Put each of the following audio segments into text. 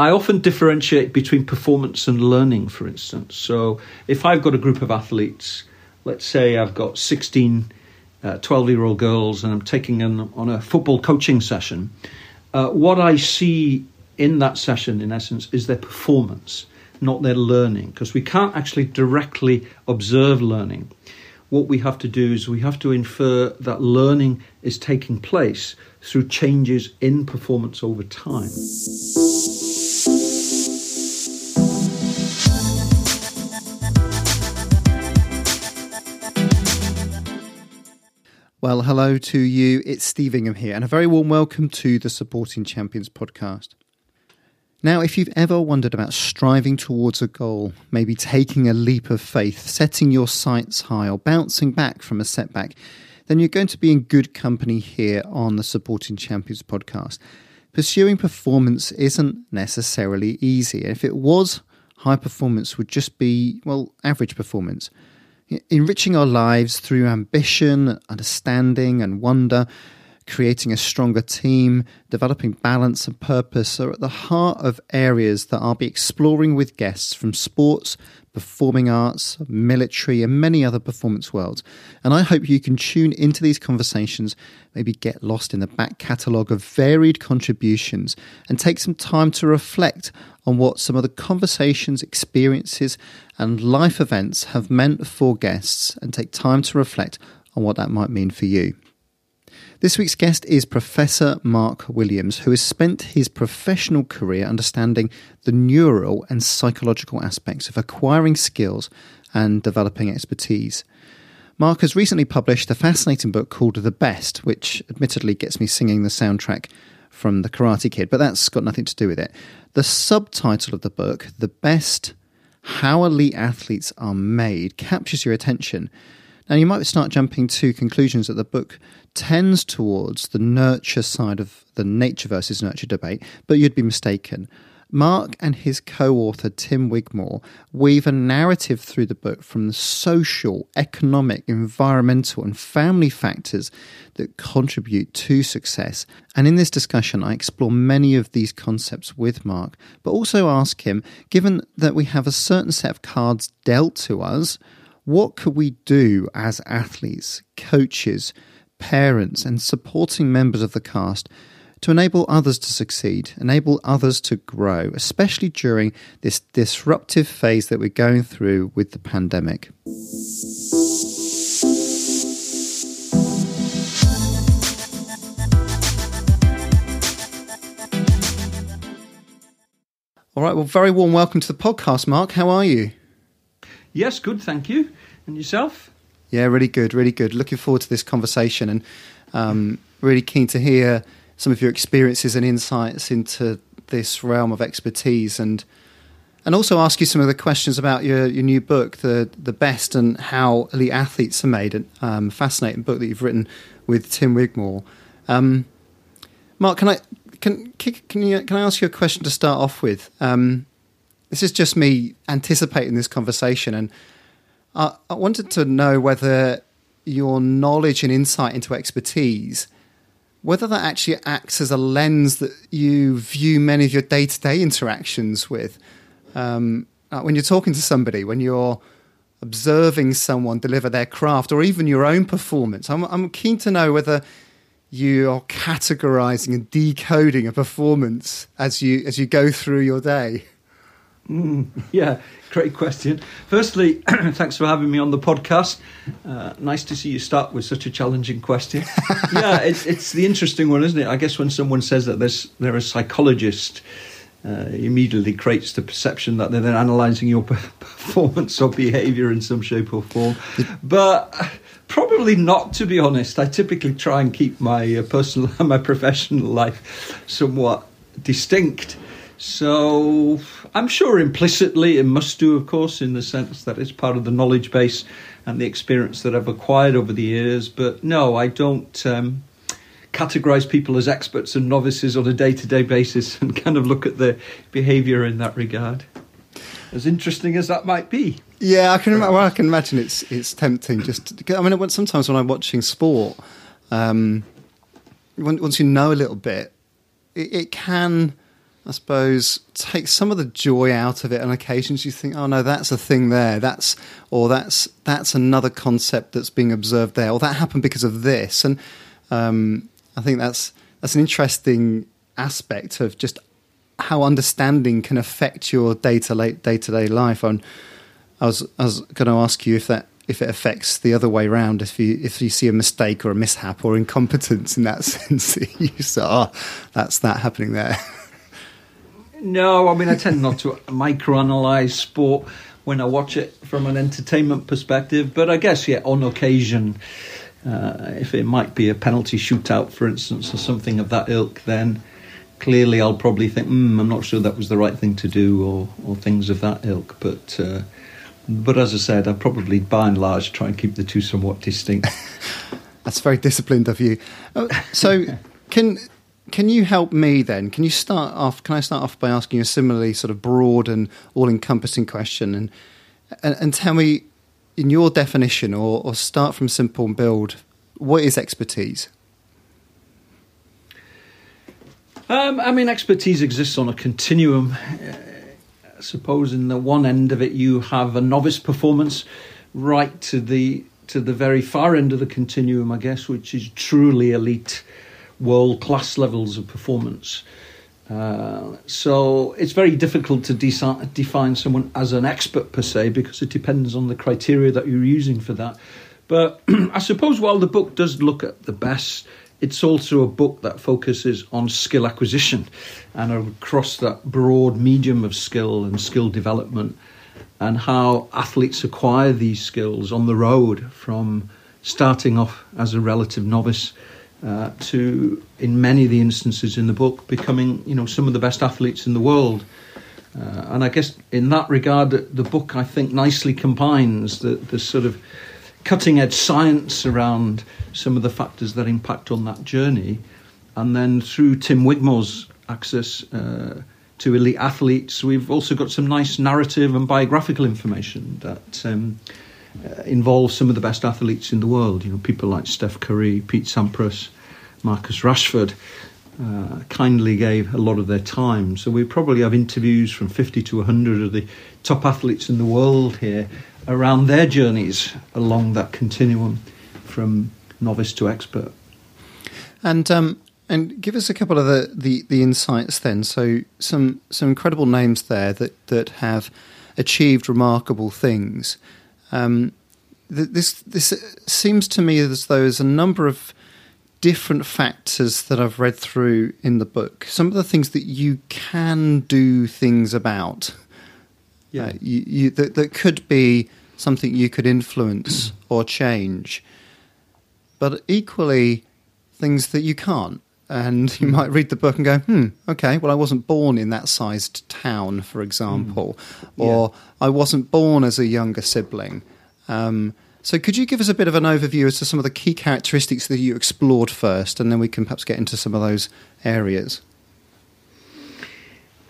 I often differentiate between performance and learning, for instance. So if I've got a group of athletes, let's say I've got 16 12 uh, year old girls and I'm taking them on a football coaching session, uh, what I see in that session, in essence, is their performance, not their learning, because we can't actually directly observe learning. What we have to do is we have to infer that learning is taking place through changes in performance over time. Well, hello to you. It's Steve Ingham here, and a very warm welcome to the Supporting Champions podcast. Now, if you've ever wondered about striving towards a goal, maybe taking a leap of faith, setting your sights high, or bouncing back from a setback, then you're going to be in good company here on the Supporting Champions podcast. Pursuing performance isn't necessarily easy. If it was, high performance would just be, well, average performance. Enriching our lives through ambition, understanding, and wonder, creating a stronger team, developing balance and purpose are at the heart of areas that I'll be exploring with guests from sports, performing arts, military, and many other performance worlds. And I hope you can tune into these conversations, maybe get lost in the back catalogue of varied contributions, and take some time to reflect on what some of the conversations, experiences, and life events have meant for guests, and take time to reflect on what that might mean for you. This week's guest is Professor Mark Williams, who has spent his professional career understanding the neural and psychological aspects of acquiring skills and developing expertise. Mark has recently published a fascinating book called The Best, which admittedly gets me singing the soundtrack from The Karate Kid, but that's got nothing to do with it. The subtitle of the book, The Best How Elite Athletes Are Made, captures your attention now, you might start jumping to conclusions that the book tends towards the nurture side of the nature versus nurture debate, but you'd be mistaken. Mark and his co author Tim Wigmore weave a narrative through the book from the social, economic, environmental, and family factors that contribute to success. And in this discussion, I explore many of these concepts with Mark, but also ask him given that we have a certain set of cards dealt to us, what could we do as athletes, coaches, parents, and supporting members of the cast to enable others to succeed, enable others to grow, especially during this disruptive phase that we're going through with the pandemic? All right, well, very warm welcome to the podcast, Mark. How are you? Yes, good, thank you. And yourself? Yeah, really good, really good. Looking forward to this conversation and um, really keen to hear some of your experiences and insights into this realm of expertise and and also ask you some of the questions about your, your new book, the the best and how elite athletes are made. A um, fascinating book that you've written with Tim Wigmore. Um, Mark, can I can can you can I ask you a question to start off with? Um, this is just me anticipating this conversation, and I, wanted to know whether your knowledge and insight into expertise, whether that actually acts as a lens that you view many of your day to day interactions with. Um, when you're talking to somebody, when you're observing someone deliver their craft, or even your own performance, I'm, I'm keen to know whether you are categorizing and decoding a performance as you as you go through your day. Mm, yeah, great question. Firstly, thanks for having me on the podcast. Uh, nice to see you start with such a challenging question. yeah, it's, it's the interesting one, isn't it? I guess when someone says that they're a psychologist, uh, immediately creates the perception that they're then analysing your performance or behaviour in some shape or form. But probably not, to be honest. I typically try and keep my uh, personal and my professional life somewhat distinct. So I'm sure implicitly it must do, of course, in the sense that it's part of the knowledge base and the experience that I've acquired over the years. But no, I don't um, categorize people as experts and novices on a day to day basis and kind of look at their behavior in that regard. As interesting as that might be. Yeah, I can. Well, I can imagine it's it's tempting. Just, to, I mean, sometimes when I'm watching sport, um, once you know a little bit, it, it can I suppose, take some of the joy out of it. On occasions, you think, "Oh no, that's a thing there. That's or that's that's another concept that's being observed there, or that happened because of this." And um, I think that's that's an interesting aspect of just how understanding can affect your day to day to day life. And I was I was going to ask you if that if it affects the other way around, if you if you see a mistake or a mishap or incompetence in that sense, you say, "Oh, that's that happening there." No, I mean I tend not to microanalyze sport when I watch it from an entertainment perspective, but I guess yeah, on occasion, uh, if it might be a penalty shootout, for instance, or something of that ilk, then clearly I'll probably think, mm, I'm not sure that was the right thing to do, or or things of that ilk. But uh, but as I said, I probably by and large try and keep the two somewhat distinct. That's very disciplined of you. Uh, so can can you help me then? Can you start off? Can I start off by asking you a similarly sort of broad and all-encompassing question, and and, and tell me, in your definition, or, or start from simple and build, what is expertise? Um, I mean, expertise exists on a continuum. Uh, suppose in the one end of it you have a novice performance, right to the to the very far end of the continuum, I guess, which is truly elite world class levels of performance. Uh, so it's very difficult to de- define someone as an expert per se because it depends on the criteria that you're using for that. But I suppose while the book does look at the best, it's also a book that focuses on skill acquisition and across that broad medium of skill and skill development and how athletes acquire these skills on the road from starting off as a relative novice uh, to, in many of the instances in the book, becoming you know some of the best athletes in the world. Uh, and I guess in that regard, the book I think nicely combines the, the sort of cutting edge science around some of the factors that impact on that journey, and then through Tim Wigmore's access uh, to elite athletes, we've also got some nice narrative and biographical information that. Um, uh, involves some of the best athletes in the world. You know, people like Steph Curry, Pete Sampras, Marcus Rashford. Uh, kindly gave a lot of their time. So we probably have interviews from 50 to 100 of the top athletes in the world here around their journeys along that continuum from novice to expert. And um, and give us a couple of the, the, the insights then. So some some incredible names there that, that have achieved remarkable things. Um, this this seems to me as though there's a number of different factors that I've read through in the book. Some of the things that you can do things about, yeah, uh, you, you, that, that could be something you could influence or change, but equally things that you can't. And you might read the book and go, hmm, okay, well, I wasn't born in that sized town, for example, mm. or yeah. I wasn't born as a younger sibling. Um, so, could you give us a bit of an overview as to some of the key characteristics that you explored first, and then we can perhaps get into some of those areas?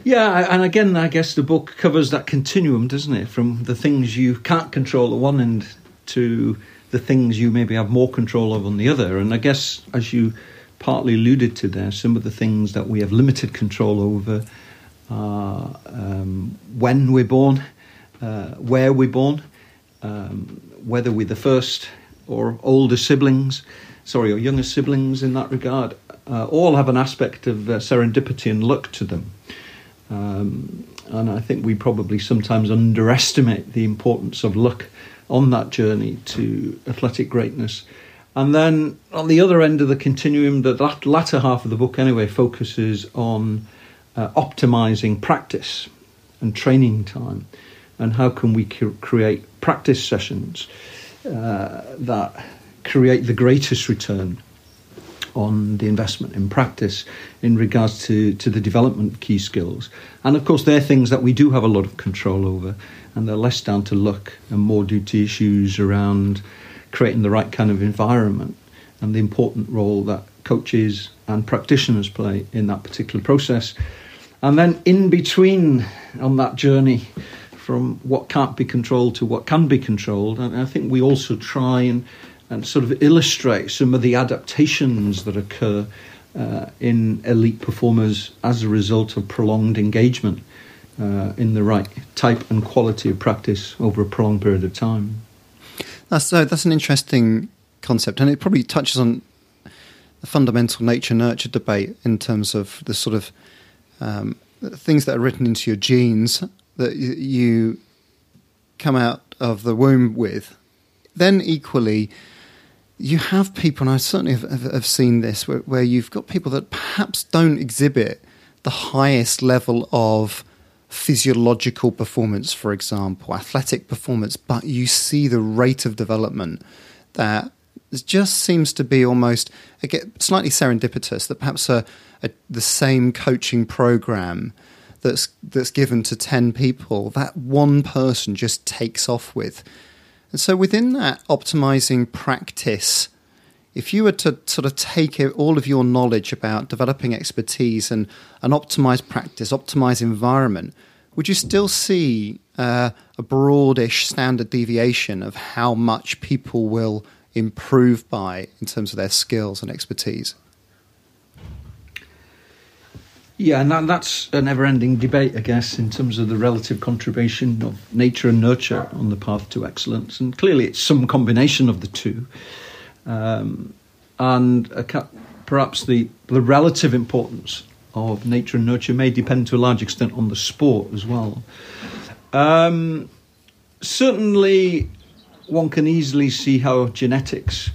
Yeah, and again, I guess the book covers that continuum, doesn't it? From the things you can't control at one end to the things you maybe have more control of on the other. And I guess, as you partly alluded to there, some of the things that we have limited control over are um, when we're born, uh, where we're born, um, whether we're the first or older siblings, sorry, or younger siblings in that regard, uh, all have an aspect of uh, serendipity and luck to them. Um, and I think we probably sometimes underestimate the importance of luck on that journey to athletic greatness. And then on the other end of the continuum, the latter half of the book, anyway, focuses on uh, optimizing practice and training time and how can we create practice sessions uh, that create the greatest return on the investment in practice in regards to, to the development of key skills. And of course, they're things that we do have a lot of control over, and they're less down to luck and more due to issues around creating the right kind of environment and the important role that coaches and practitioners play in that particular process. And then in between on that journey, from what can't be controlled to what can be controlled. And I think we also try and, and sort of illustrate some of the adaptations that occur uh, in elite performers as a result of prolonged engagement uh, in the right type and quality of practice over a prolonged period of time. That's so. That's an interesting concept, and it probably touches on the fundamental nature nurture debate in terms of the sort of um, things that are written into your genes that you come out of the womb with. Then equally, you have people, and I certainly have, have seen this, where, where you've got people that perhaps don't exhibit the highest level of physiological performance, for example, athletic performance, but you see the rate of development that just seems to be almost again, slightly serendipitous that perhaps a, a, the same coaching program that's that's given to 10 people that one person just takes off with. And so within that optimizing practice if you were to sort of take all of your knowledge about developing expertise and an optimized practice, optimized environment, would you still see uh, a broadish standard deviation of how much people will improve by in terms of their skills and expertise? Yeah, and that, that's a never ending debate, I guess, in terms of the relative contribution of nature and nurture on the path to excellence. And clearly, it's some combination of the two. Um, and ca- perhaps the, the relative importance of nature and nurture may depend to a large extent on the sport as well. Um, certainly, one can easily see how genetics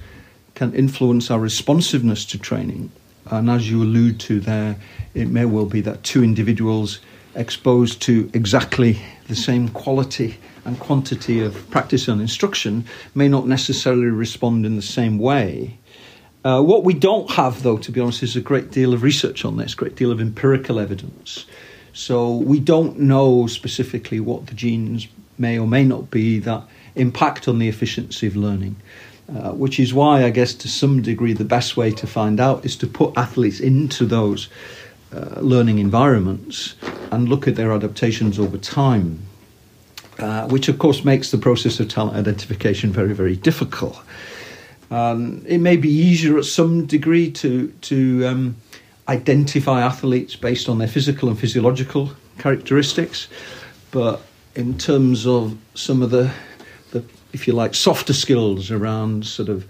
can influence our responsiveness to training. And as you allude to there, it may well be that two individuals exposed to exactly the same quality and quantity of practice and instruction may not necessarily respond in the same way. Uh, what we don't have, though, to be honest, is a great deal of research on this, a great deal of empirical evidence. So we don't know specifically what the genes may or may not be that impact on the efficiency of learning. Uh, which is why I guess to some degree the best way to find out is to put athletes into those uh, learning environments and look at their adaptations over time, uh, which of course makes the process of talent identification very, very difficult. Um, it may be easier at some degree to to um, identify athletes based on their physical and physiological characteristics, but in terms of some of the the if you like, softer skills around sort of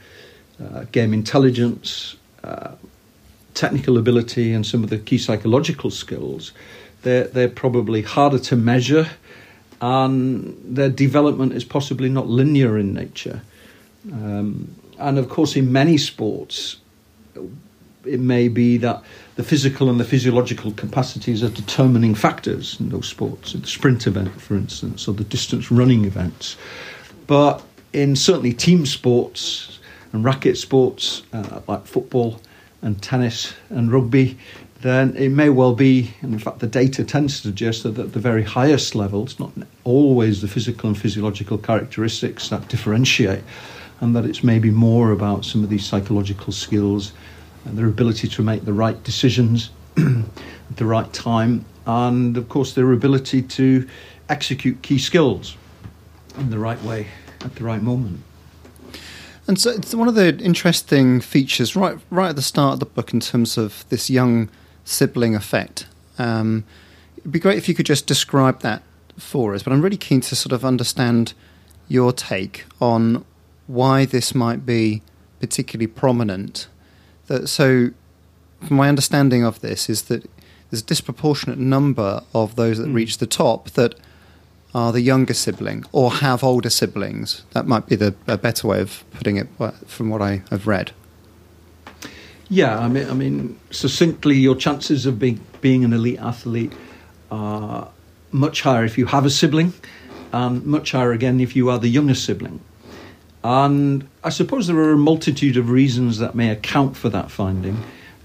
uh, game intelligence, uh, technical ability, and some of the key psychological skills, they're, they're probably harder to measure, and their development is possibly not linear in nature. Um, and of course, in many sports, it may be that the physical and the physiological capacities are determining factors in those sports, the sprint event, for instance, or the distance running events. But in certainly team sports and racket sports uh, like football and tennis and rugby, then it may well be, and in fact, the data tends to suggest that at the very highest levels, not always the physical and physiological characteristics that differentiate, and that it's maybe more about some of these psychological skills and their ability to make the right decisions at the right time, and of course, their ability to execute key skills in the right way at the right moment. And so it's one of the interesting features right right at the start of the book in terms of this young sibling effect. Um, it'd be great if you could just describe that for us. But I'm really keen to sort of understand your take on why this might be particularly prominent. That so, my understanding of this is that there's a disproportionate number of those that mm. reach the top that are the younger sibling or have older siblings. That might be the a better way of putting it from what I have read. Yeah, I mean, I mean, succinctly, your chances of being being an elite athlete are much higher if you have a sibling, and much higher again if you are the younger sibling. And I suppose there are a multitude of reasons that may account for that finding.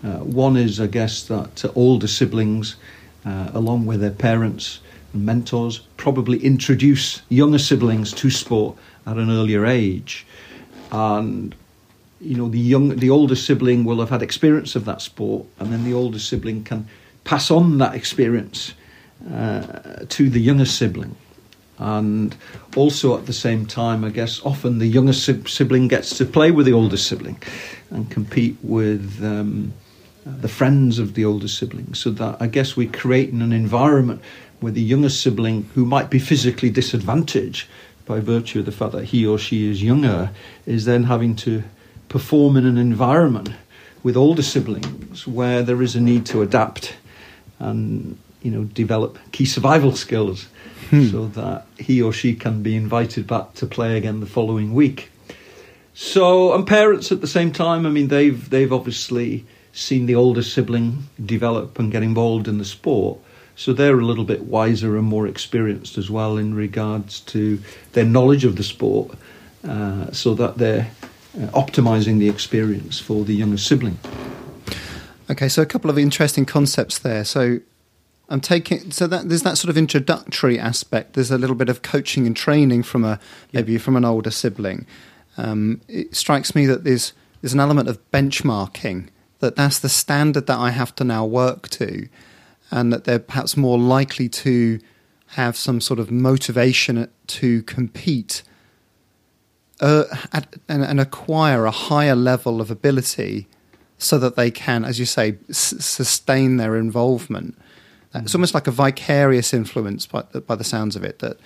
Uh, one is, I guess, that older siblings, uh, along with their parents, and mentors probably introduce younger siblings to sport at an earlier age. And you know the young the older sibling will have had experience of that sport and then the older sibling can pass on that experience uh, to the younger sibling. And also at the same time i guess often the younger sibling gets to play with the older sibling and compete with um, the friends of the older sibling, so that I guess we create an environment where the younger sibling, who might be physically disadvantaged by virtue of the fact that he or she is younger, is then having to perform in an environment with older siblings where there is a need to adapt and you know develop key survival skills hmm. so that he or she can be invited back to play again the following week. So and parents at the same time, I mean they've they've obviously seen the older sibling develop and get involved in the sport. So they're a little bit wiser and more experienced as well in regards to their knowledge of the sport, uh, so that they're optimizing the experience for the younger sibling. Okay, so a couple of interesting concepts there. So I'm taking so that there's that sort of introductory aspect. There's a little bit of coaching and training from a maybe from an older sibling. Um, it strikes me that there's there's an element of benchmarking that that's the standard that I have to now work to, and that they're perhaps more likely to have some sort of motivation to compete uh, at, and, and, acquire a higher level of ability so that they can, as you say, s- sustain their involvement. Mm. It's almost like a vicarious influence by, by the sounds of it that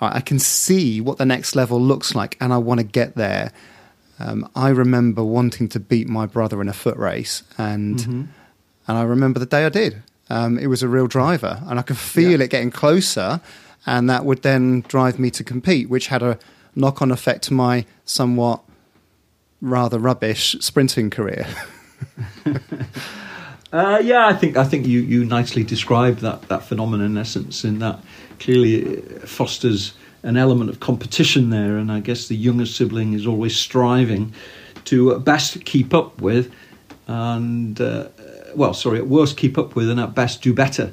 I can see what the next level looks like and I want to get there. Um, I remember wanting to beat my brother in a foot race, and mm-hmm. and I remember the day I did. Um, it was a real driver, and I could feel yeah. it getting closer, and that would then drive me to compete, which had a knock on effect to my somewhat rather rubbish sprinting career. uh, yeah, I think I think you, you nicely described that that phenomenon in essence, in that clearly it fosters an element of competition there, and I guess the younger sibling is always striving to best keep up with, and uh, well, sorry, at worst keep up with, and at best do better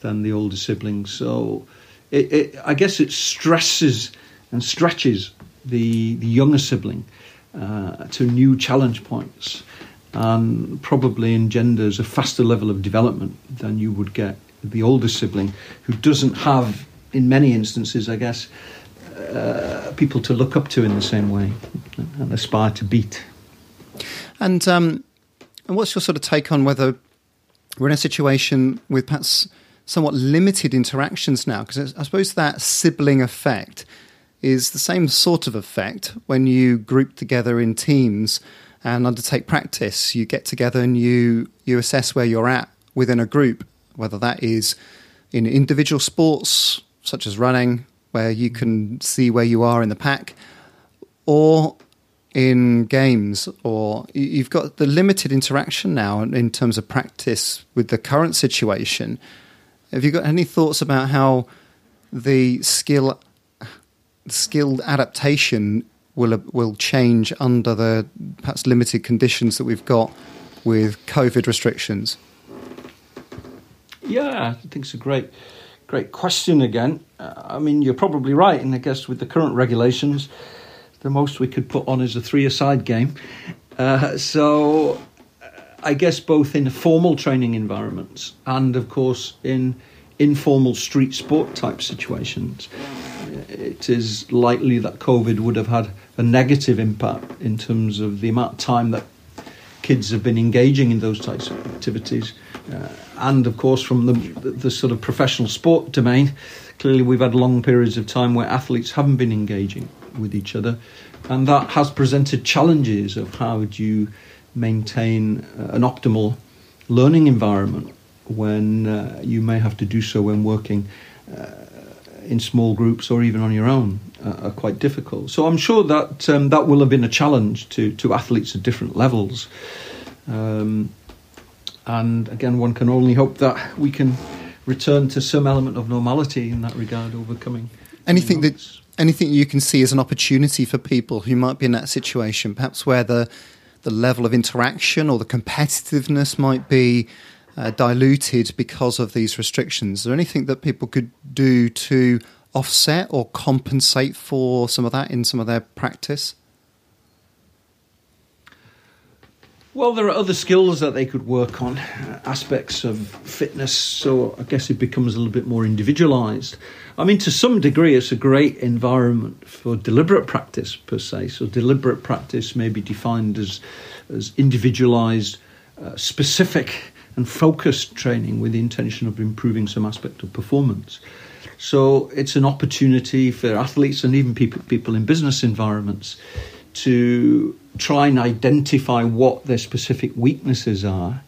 than the older sibling. So, it, it, I guess it stresses and stretches the, the younger sibling uh, to new challenge points and probably engenders a faster level of development than you would get the older sibling who doesn't have, in many instances, I guess, uh, people to look up to in the same way and aspire to beat. And um, and what's your sort of take on whether we're in a situation with perhaps somewhat limited interactions now? Because I suppose that sibling effect is the same sort of effect when you group together in teams and undertake practice. You get together and you you assess where you're at within a group, whether that is in individual sports such as running, where you can see where you are in the pack, or in games, or you've got the limited interaction now in terms of practice with the current situation. Have you got any thoughts about how the skill skilled adaptation will will change under the perhaps limited conditions that we've got with COVID restrictions? Yeah, I think it's a great, great question again. Uh, I mean, you're probably right, and I guess with the current regulations, the most we could put on is a three-a-side game. Uh, so, uh, I guess both in formal training environments and, of course, in informal street sport type situations, it is likely that COVID would have had a negative impact in terms of the amount of time that kids have been engaging in those types of activities. Uh, and of course, from the, the, sort of professional sport domain, clearly we've had long periods of time where athletes haven't been engaging with each other. And that has presented challenges of how do you maintain uh, an optimal learning environment when uh, you may have to do so when working uh, in small groups or even on your own uh, are quite difficult. So I'm sure that um, that will have been a challenge to, to athletes at different levels. Um, and again, one can only hope that we can return to some element of normality in that regard, overcoming anything that anything you can see as an opportunity for people who might be in that situation, perhaps where the the level of interaction or the competitiveness might be uh, diluted because of these restrictions. Is there anything that people could do to offset or compensate for some of that in some of their practice? Well, there are other skills that they could work on, uh, aspects of fitness, so I guess it becomes a little bit more individualized. I mean, to some degree, it's a great environment for deliberate practice, per se. So, deliberate practice may be defined as, as individualized uh, specific and focused training with the intention of improving some aspect of performance. So it's an opportunity for athletes and even people, people in business environments to try and identify what their specific weaknesses are.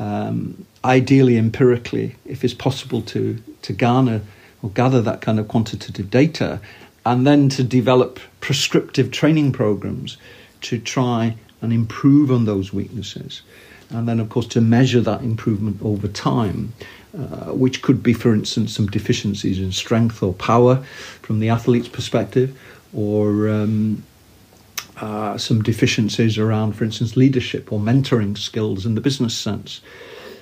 Um, ideally, empirically, if it's possible to, to garner or gather that kind of quantitative data, and then to develop prescriptive training programs to try and improve on those weaknesses. And then, of course, to measure that improvement over time, uh, which could be, for instance, some deficiencies in strength or power from the athlete's perspective, or um, uh, some deficiencies around, for instance, leadership or mentoring skills in the business sense.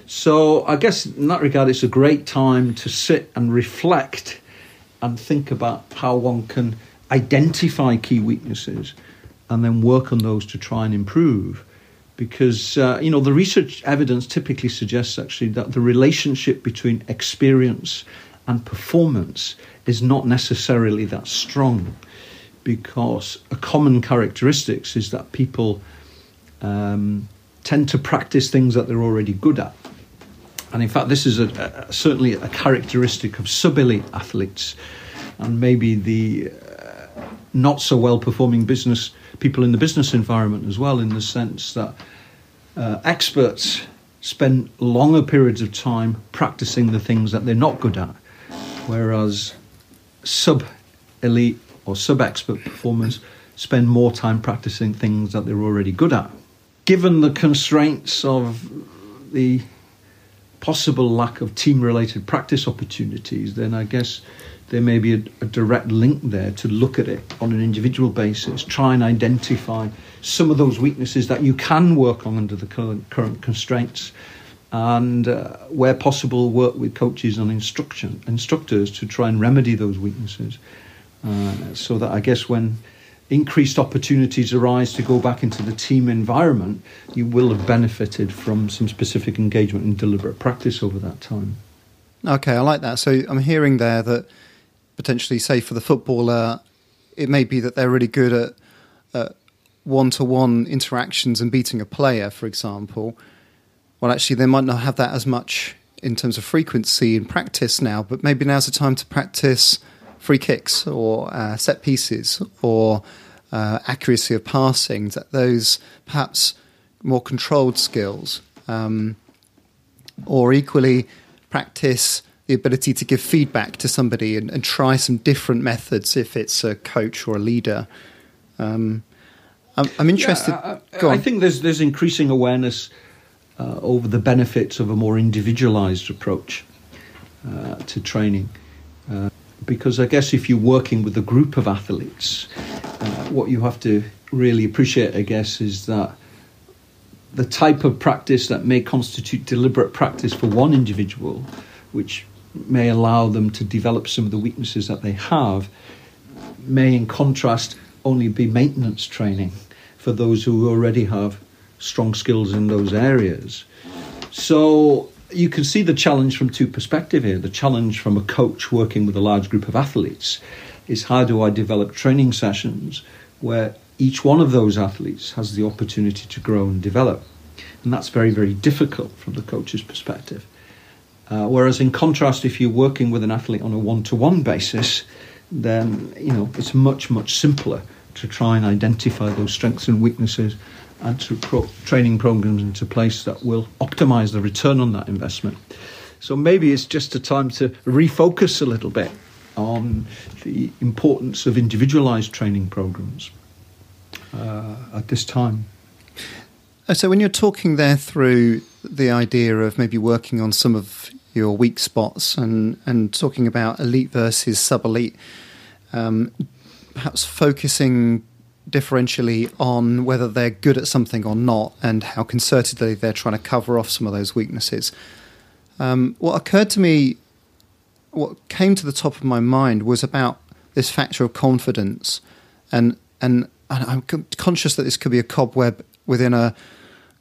So, I guess in that regard, it's a great time to sit and reflect and think about how one can identify key weaknesses and then work on those to try and improve. Because, uh, you know, the research evidence typically suggests actually that the relationship between experience and performance is not necessarily that strong because a common characteristics is that people um, tend to practice things that they're already good at. And in fact, this is a, a, certainly a characteristic of sub elite athletes and maybe the uh, not so well performing business people in the business environment as well, in the sense that uh, experts spend longer periods of time practicing the things that they're not good at, whereas sub elite or sub expert performers spend more time practicing things that they're already good at. Given the constraints of the possible lack of team related practice opportunities, then I guess there may be a, a, direct link there to look at it on an individual basis, try and identify some of those weaknesses that you can work on under the current, current constraints, and uh, where possible, work with coaches and instruction instructors to try and remedy those weaknesses. Uh, so that I guess when increased opportunities arise to go back into the team environment, you will have benefited from some specific engagement and deliberate practice over that time. Okay, I like that. So I'm hearing there that potentially, say, for the footballer, it may be that they're really good at one to one interactions and beating a player, for example. Well, actually, they might not have that as much in terms of frequency in practice now, but maybe now's the time to practice free kicks or uh, set pieces or uh, accuracy of passing, that those perhaps more controlled skills, um, or equally practice the ability to give feedback to somebody and, and, try some different methods if it's a coach or a leader. Um, I'm, I'm, interested. Yeah, I, I, think there's there's increasing awareness uh, over the benefits of a more individualized approach uh, to training. Uh, because I guess if you're working with a group of athletes, uh, what you have to really appreciate, I guess, is that the type of practice that may constitute deliberate practice for one individual, which may allow them to develop some of the weaknesses that they have, may, in contrast, only be maintenance training for those who already have strong skills in those areas. So you can see the challenge from two perspectives here. The challenge from a coach working with a large group of athletes is how do I develop training sessions where each one of those athletes has the opportunity to grow and develop. And that's very, very difficult from the coach's perspective. Uh, whereas, in contrast, if you're working with an athlete on a one to one basis, then you know it's much, much simpler to try and identify those strengths and weaknesses and to put training programs into place that will optimize the return on that investment. So maybe it's just a time to refocus a little bit on the importance of individualized training programs uh, at this time. So, when you're talking there through the idea of maybe working on some of your weak spots and, and talking about elite versus sub elite, um, perhaps focusing differentially on whether they're good at something or not and how concertedly they're trying to cover off some of those weaknesses. Um, what occurred to me, what came to the top of my mind was about this factor of confidence. And, and, and I'm conscious that this could be a cobweb within a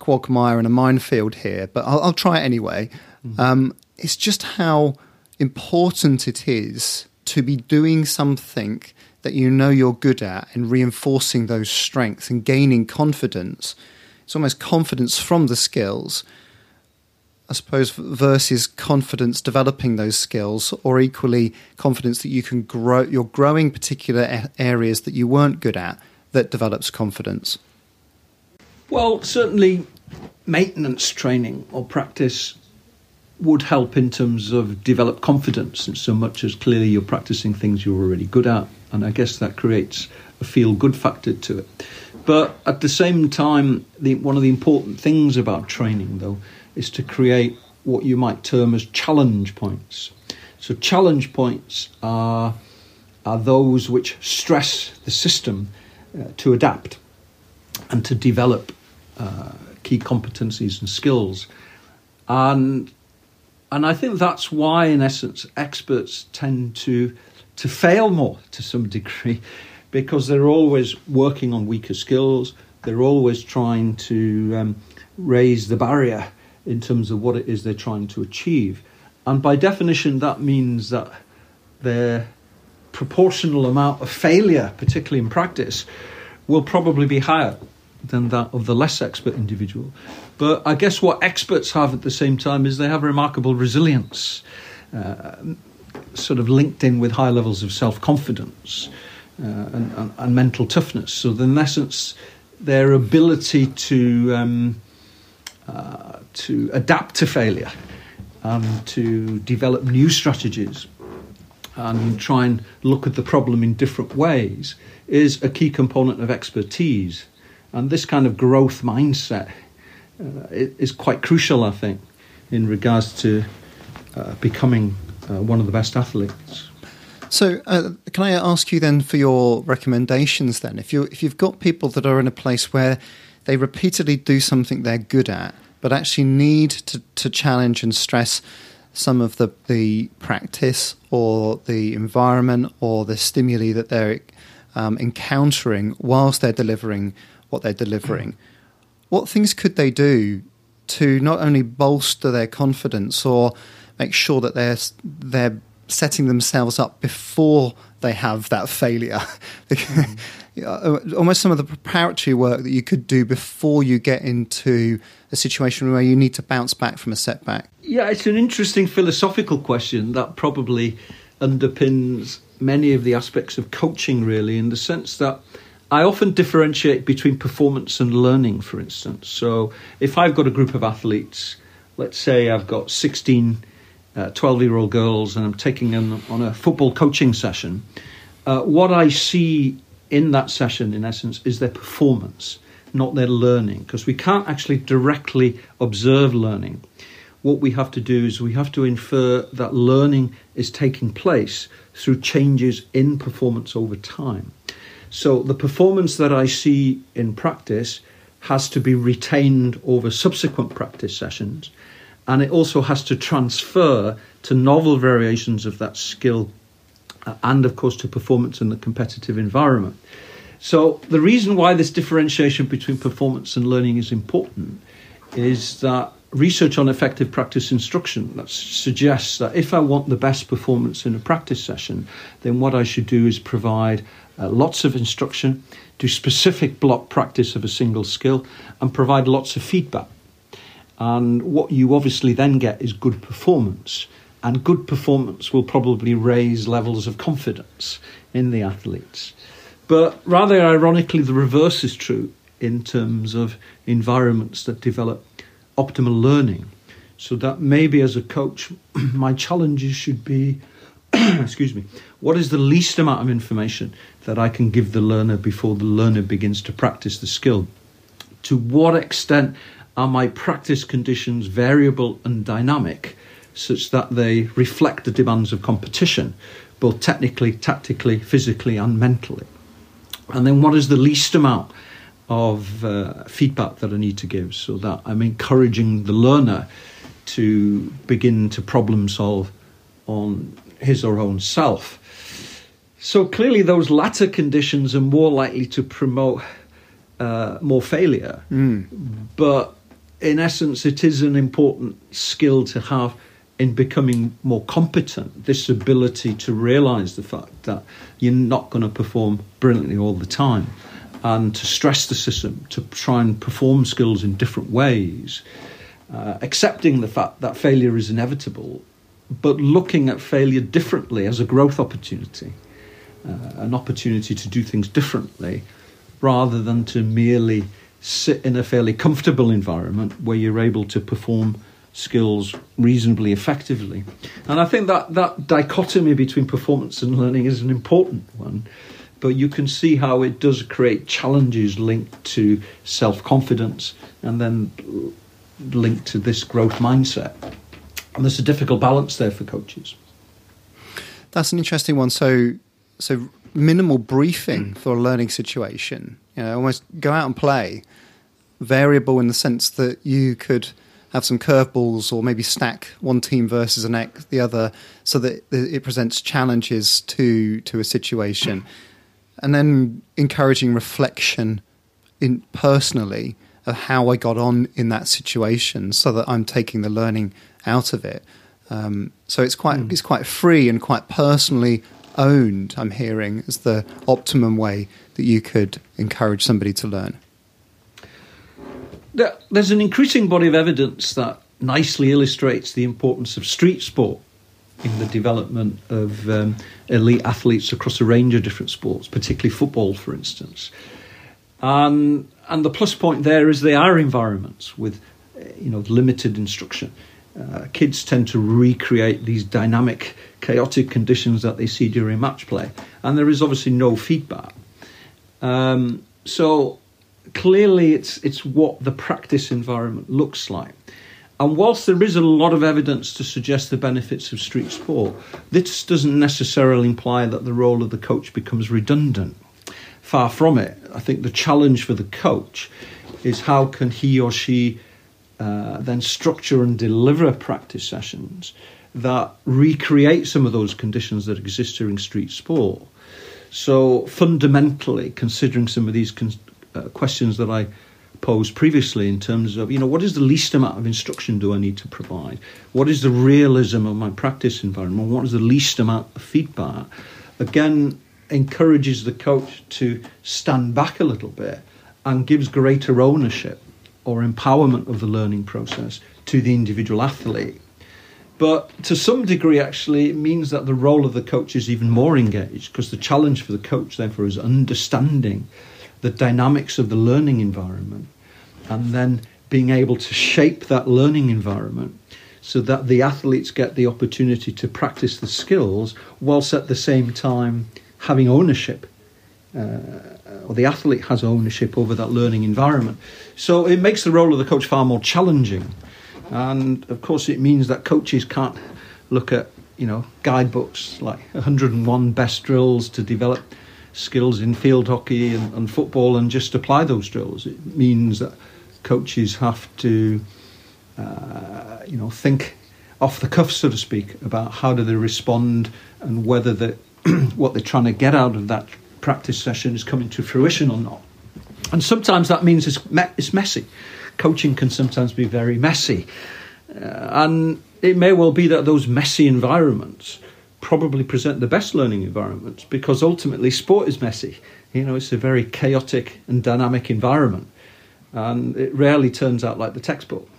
quagmire and a minefield here, but I'll, I'll try it anyway. Mm-hmm. Um, it's just how important it is to be doing something that you know you're good at and reinforcing those strengths and gaining confidence. it's almost confidence from the skills. I suppose versus confidence developing those skills, or equally confidence that you can grow. You're growing particular areas that you weren't good at that develops confidence. Well, certainly, maintenance training or practice would help in terms of develop confidence, in so much as clearly you're practicing things you're already good at, and I guess that creates a feel good factor to it. But at the same time, the, one of the important things about training, though, is to create what you might term as challenge points. So, challenge points are, are those which stress the system uh, to adapt and to develop uh, key competencies and skills. And, and I think that's why, in essence, experts tend to, to fail more to some degree because they're always working on weaker skills, they're always trying to um, raise the barrier in terms of what it is they're trying to achieve. And by definition, that means that their proportional amount of failure, particularly in practice, will probably be higher than that of the less expert individual. But I guess what experts have at the same time is they have remarkable resilience, uh, sort of linked in with high levels of self confidence uh, and, and, and, mental toughness. So, in essence, their ability to um, uh, to adapt to failure and to develop new strategies and try and look at the problem in different ways is a key component of expertise. And this kind of growth mindset uh, is quite crucial, I think, in regards to uh, becoming uh, one of the best athletes. So, uh, can I ask you then for your recommendations? Then, if you if you've got people that are in a place where they repeatedly do something they're good at, but actually need to, to challenge and stress some of the, the practice or the environment or the stimuli that they're um, encountering whilst they're delivering what they're delivering. What things could they do to not only bolster their confidence or make sure that they're they're setting themselves up before they have that failure? mm. Almost some of the preparatory work that you could do before you get into a situation where you need to bounce back from a setback? Yeah, it's an interesting philosophical question that probably underpins many of the aspects of coaching, really, in the sense that I often differentiate between performance and learning, for instance. So if I've got a group of athletes, let's say I've got 16 12 uh, year old girls and I'm taking them on a football coaching session, uh, what I see in that session, in essence, is their performance not their learning, because we can't actually directly observe learning. What we have to do is we have to infer that learning is taking place through changes in performance over time. So the performance that I see in practice has to be retained over subsequent practice sessions, and it also has to transfer to novel variations of that skill uh, and, of course, to performance in the competitive environment. So, the reason why this differentiation between performance and learning is important is that research on effective practice instruction that suggests that if I want the best performance in a practice session, then what I should do is provide uh, lots of instruction, do specific block practice of a single skill, and provide lots of feedback. And what you obviously then get is good performance. And good performance will probably raise levels of confidence in the athletes. But rather ironically, the reverse is true in terms of environments that develop optimal learning. So that maybe as a coach, my challenges should be excuse me, what is the least amount of information that I can give the learner before the learner begins to practice the skill? To what extent are my practice conditions variable and dynamic such that they reflect the demands of competition, both technically, tactically, physically, and mentally? And then what is the least amount of uh, feedback that I need to give so that I'm encouraging the learner to begin to problem solve on his or her own self. So clearly, those latter conditions are more likely to promote uh, more failure. Mm. But in essence, it is an important skill to have in becoming more competent, this ability to realize the fact that you're not going to perform brilliantly all the time and to stress the system to try and perform skills in different ways, uh, accepting the fact that failure is inevitable, but looking at failure differently as a growth opportunity, uh, an opportunity to do things differently, rather than to merely sit in a fairly comfortable environment where you're able to perform skills reasonably effectively. And I think that, that dichotomy between performance and learning is an important one. But you can see how it does create challenges linked to self confidence and then linked to this growth mindset. And there's a difficult balance there for coaches. That's an interesting one. So, so minimal briefing mm. for a learning situation. You know, almost go out and play. Variable in the sense that you could have some curveballs or maybe stack one team versus an X, the other, so that it presents challenges to to a situation, mm. and then encouraging reflection in personally of how I got on in that situation, so that I'm taking the learning out of it. Um, so it's quite mm. it's quite free and quite personally owned. I'm hearing as the optimum way that you could encourage somebody to learn there's an increasing body of evidence that nicely illustrates the importance of street sport in the development of um, elite athletes across a range of different sports, particularly football, for instance. And, and the plus point there is they are environments with you know limited instruction. Uh, kids tend to recreate these dynamic, chaotic conditions that they see during match play, and there is obviously no feedback. Um, so clearly it's it's what the practice environment looks like. And whilst there is a lot of evidence to suggest the benefits of street sport, this doesn't necessarily imply that the role of the coach becomes redundant. Far from it. I think the challenge for the coach is how can he or she uh, then structure and deliver practice sessions that recreate some of those conditions that exist during street sport. So fundamentally, considering some of these con- uh, questions that I posed previously in terms of, you know, what is the least amount of instruction do I need to provide? What is the realism of my practice environment? What is the least amount of feedback? Again, encourages the coach to stand back a little bit and gives greater ownership or empowerment of the learning process to the individual athlete. But to some degree, actually, it means that the role of the coach is even more engaged because the challenge for the coach, therefore, is understanding the dynamics of the learning environment, and then being able to shape that learning environment so that the athletes get the opportunity to practice the skills whilst at the same time having ownership. Uh, or the athlete has ownership over that learning environment. So it makes the role of the coach far more challenging. And of course, it means that coaches can't look at you know guidebooks like 101 best drills to develop skills in field hockey and, and, football and just apply those drills. It means that coaches have to, uh, you know, think off the cuff, so to speak, about how do they respond and whether the, what they're trying to get out of that practice session is coming to fruition or not. And sometimes that means it's, me- it's messy. Coaching can sometimes be very messy. Uh, and it may well be that those messy environments probably present the best learning environments because ultimately sport is messy. You know, it's a very chaotic and dynamic environment, and it rarely turns out like the textbook.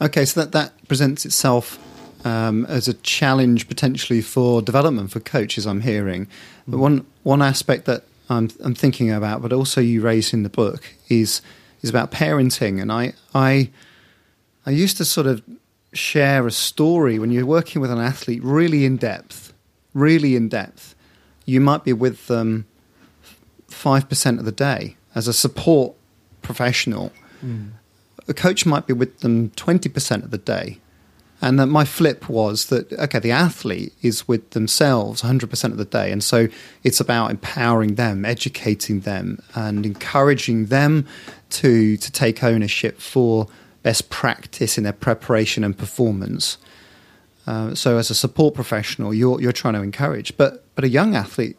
Okay, so that, that presents itself um, as a challenge potentially for development for coaches. I'm hearing, but one one aspect that I'm, I'm thinking about, but also you raise in the book is is about parenting, and I I I used to sort of share a story when you're working with an athlete really in depth really in depth, you might be with them five percent of the day as a support professional. Mm. A coach might be with them twenty percent of the day. And that my flip was that okay, the athlete is with themselves 100% of the day, and so it's about empowering them, educating them, and encouraging them to to take ownership for best practice in their preparation and performance. Uh, so as a support professional, you're you're trying to encourage, but but a young athlete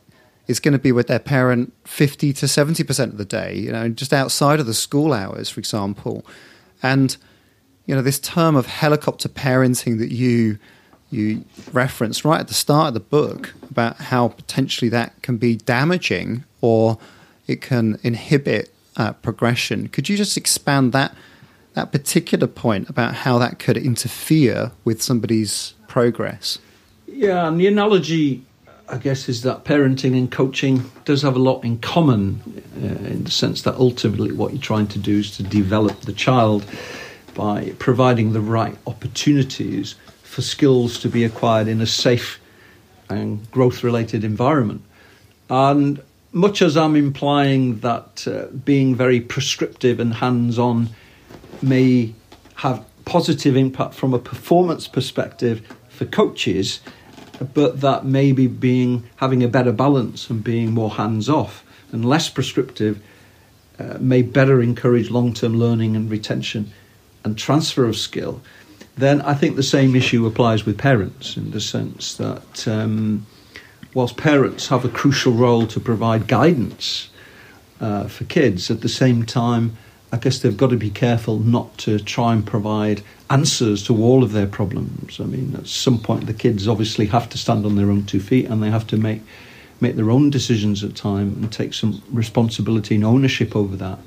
is going to be with their parent fifty to seventy percent of the day. You know, just outside of the school hours, for example, and you know this term of helicopter parenting that you you referenced right at the start of the book about how potentially that can be damaging or it can inhibit uh, progression. Could you just expand that that particular point about how that could interfere with somebody's progress? Yeah, and the analogy, I guess, is that parenting and coaching does have a lot in common, uh, in the sense that ultimately what you're trying to do is to develop the child by providing the right opportunities for skills to be acquired in a safe and growth related environment. And much as I'm implying that uh, being very prescriptive and hands on may have positive impact from a performance perspective for coaches, but that maybe being having a better balance and being more hands off and less prescriptive uh, may better encourage long term learning and retention and transfer of skill. Then I think the same issue applies with parents in the sense that um, whilst parents have a crucial role to provide guidance uh, for kids, at the same time, I guess they've got to be careful not to try and provide answers to all of their problems. I mean, at some point, the kids obviously have to stand on their own two feet and they have to make make their own decisions at time and take some responsibility and ownership over that.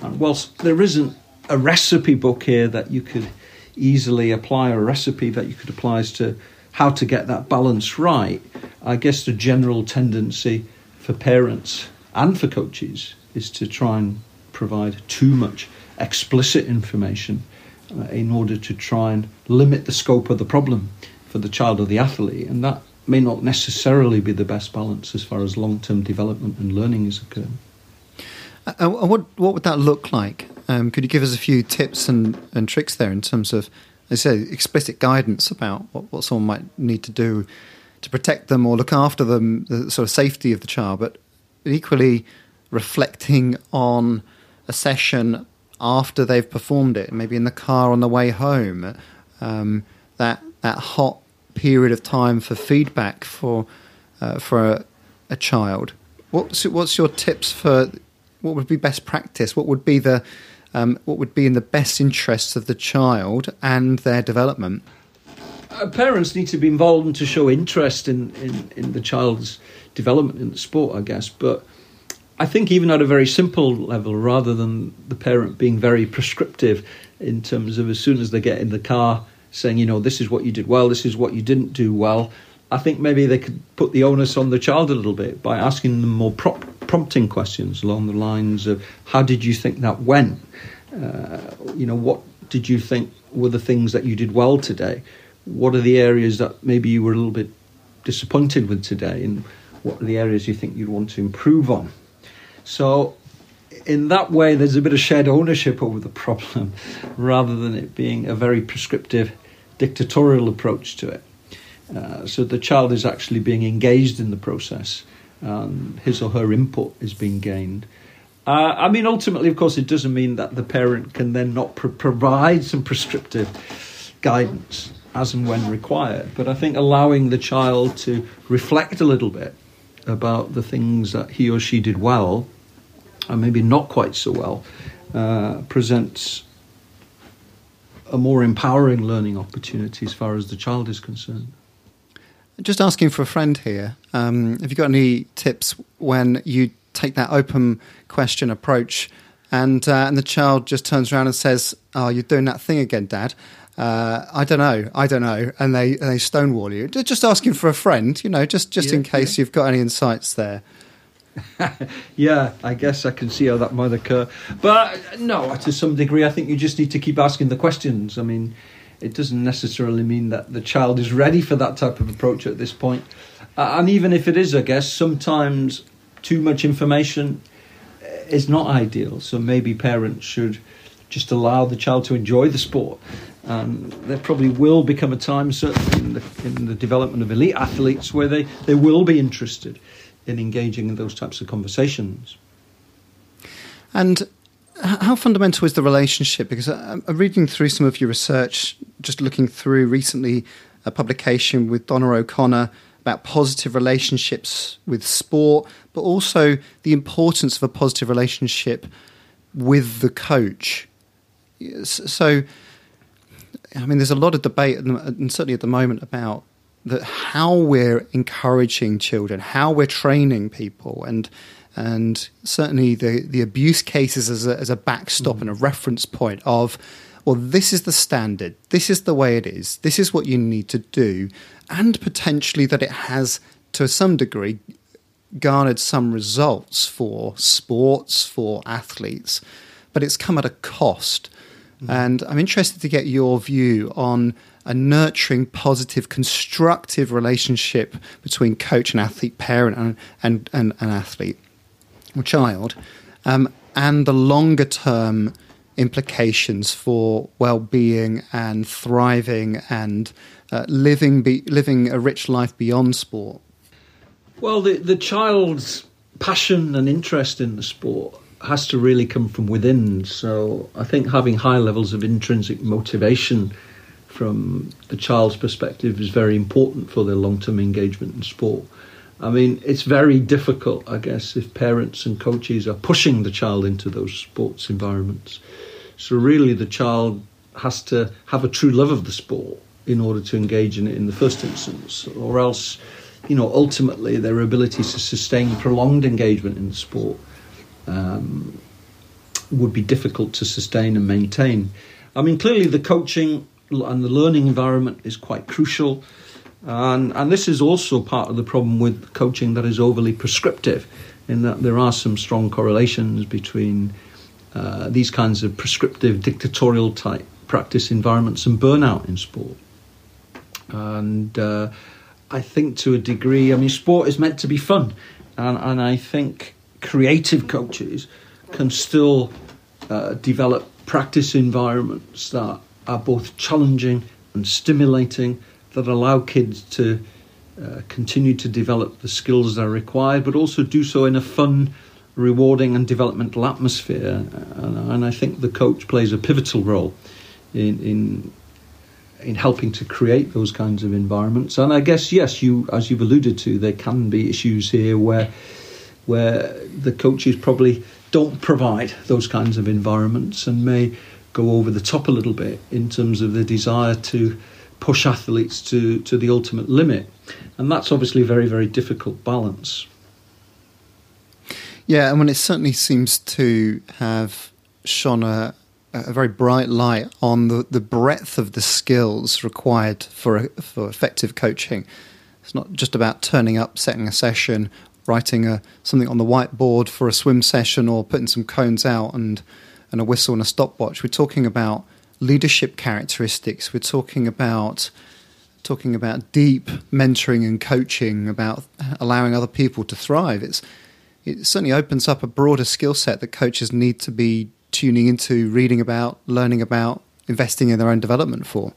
And whilst there isn't a recipe book here that you could easily apply, a recipe that you could apply as to how to get that balance right, I guess the general tendency for parents and for coaches is to try and provide too much explicit information uh, in order to try and limit the scope of the problem for the child or the athlete. And that may not necessarily be the best balance as far as long term development and learning is occurring. Uh, uh, what, what would that look like? Um, could you give us a few tips and, and tricks there in terms of, as I say, explicit guidance about what, what someone might need to do to protect them or look after them, the sort of safety of the child, but equally reflecting on a session after they've performed it, maybe in the car on the way home, um, that that hot period of time for feedback for uh, for a, a, child. What's what's your tips for what would be best practice? What would be the um, what would be in the best interests of the child and their development? Uh, parents need to be involved and to show interest in, in, in the child's development in the sport, I guess. But I think even at a very simple level, rather than the parent being very prescriptive in terms of as soon as they get in the car saying, you know, this is what you did well, this is what you didn't do well. I think maybe they could put the onus on the child a little bit by asking them more prop- prompting questions along the lines of, how did you think that went? Uh, you know, what did you think were the things that you did well today? what are the areas that maybe you were a little bit disappointed with today, and what are the areas you think you'd want to improve on? So, in that way, there's a bit of shared ownership over the problem rather than it being a very prescriptive, dictatorial approach to it. Uh, so, the child is actually being engaged in the process, and his or her input is being gained. Uh, I mean, ultimately, of course, it doesn't mean that the parent can then not pr- provide some prescriptive guidance as and when required. But I think allowing the child to reflect a little bit about the things that he or she did well, and maybe not quite so well, uh, presents a more empowering learning opportunity as far as the child is concerned. Just asking for a friend here. Um, have you got any tips when you take that open question approach, and uh, and the child just turns around and says, "Oh, you're doing that thing again, Dad," uh, I don't know, I don't know, and they they stonewall you. Just asking for a friend, you know, just just yeah, in case yeah. you've got any insights there. yeah, I guess I can see how that might occur, but no, to some degree, I think you just need to keep asking the questions. I mean, it doesn't necessarily mean that the child is ready for that type of approach at this point, uh, and even if it is, I guess sometimes too much information is not ideal. So maybe parents should just allow the child to enjoy the sport um, there probably will become a time, certainly in the, in the development of elite athletes, where they, they will be interested in engaging in those types of conversations. And how fundamental is the relationship? Because I'm reading through some of your research, just looking through recently a publication with Donna O'Connor about positive relationships with sport, but also the importance of a positive relationship with the coach. So, I mean, there's a lot of debate, and certainly at the moment, about that how we're encouraging children, how we're training people, and and certainly the, the abuse cases as a, as a backstop mm. and a reference point of, well, this is the standard, this is the way it is, this is what you need to do, and potentially that it has, to some degree, garnered some results for sports, for athletes, but it's come at a cost. Mm. And I'm interested to get your view on a nurturing, positive, constructive relationship between coach and athlete, parent and, and, and, and athlete or child, um, and the longer term implications for well-being and thriving and uh, living be, living a rich life beyond sport. Well, the the child's passion and interest in the sport has to really come from within. So I think having high levels of intrinsic motivation from the child's perspective is very important for their long-term engagement in sport. I mean, it's very difficult, I guess, if parents and coaches are pushing the child into those sports environments. So, really, the child has to have a true love of the sport in order to engage in it in the first instance, or else, you know, ultimately their ability to sustain prolonged engagement in the sport um, would be difficult to sustain and maintain. I mean, clearly, the coaching and the learning environment is quite crucial. And, and this is also part of the problem with coaching that is overly prescriptive, in that there are some strong correlations between uh, these kinds of prescriptive, dictatorial type practice environments and burnout in sport. And uh, I think to a degree, I mean, sport is meant to be fun. And, and I think creative coaches can still uh, develop practice environments that are both challenging and stimulating that allow kids to uh, continue to develop the skills that are required, but also do so in a fun, rewarding, and developmental atmosphere. And, and I think the coach plays a pivotal role in, in in helping to create those kinds of environments. And I guess yes, you as you've alluded to, there can be issues here where where the coaches probably don't provide those kinds of environments and may go over the top a little bit in terms of the desire to push athletes to, to the ultimate limit. And that's obviously a very, very difficult balance. Yeah, and when it certainly seems to have shone a, a very bright light on the, the breadth of the skills required for, for effective coaching. It's not just about turning up, setting a session, writing a, something on the whiteboard for a swim session, or putting some cones out and, and a whistle and a stopwatch. We're talking about leadership characteristics. We're talking about talking about deep mentoring and coaching, about allowing other people to thrive. It's it certainly opens up a broader skill set that coaches need to be tuning into, reading about, learning about, investing in their own development for.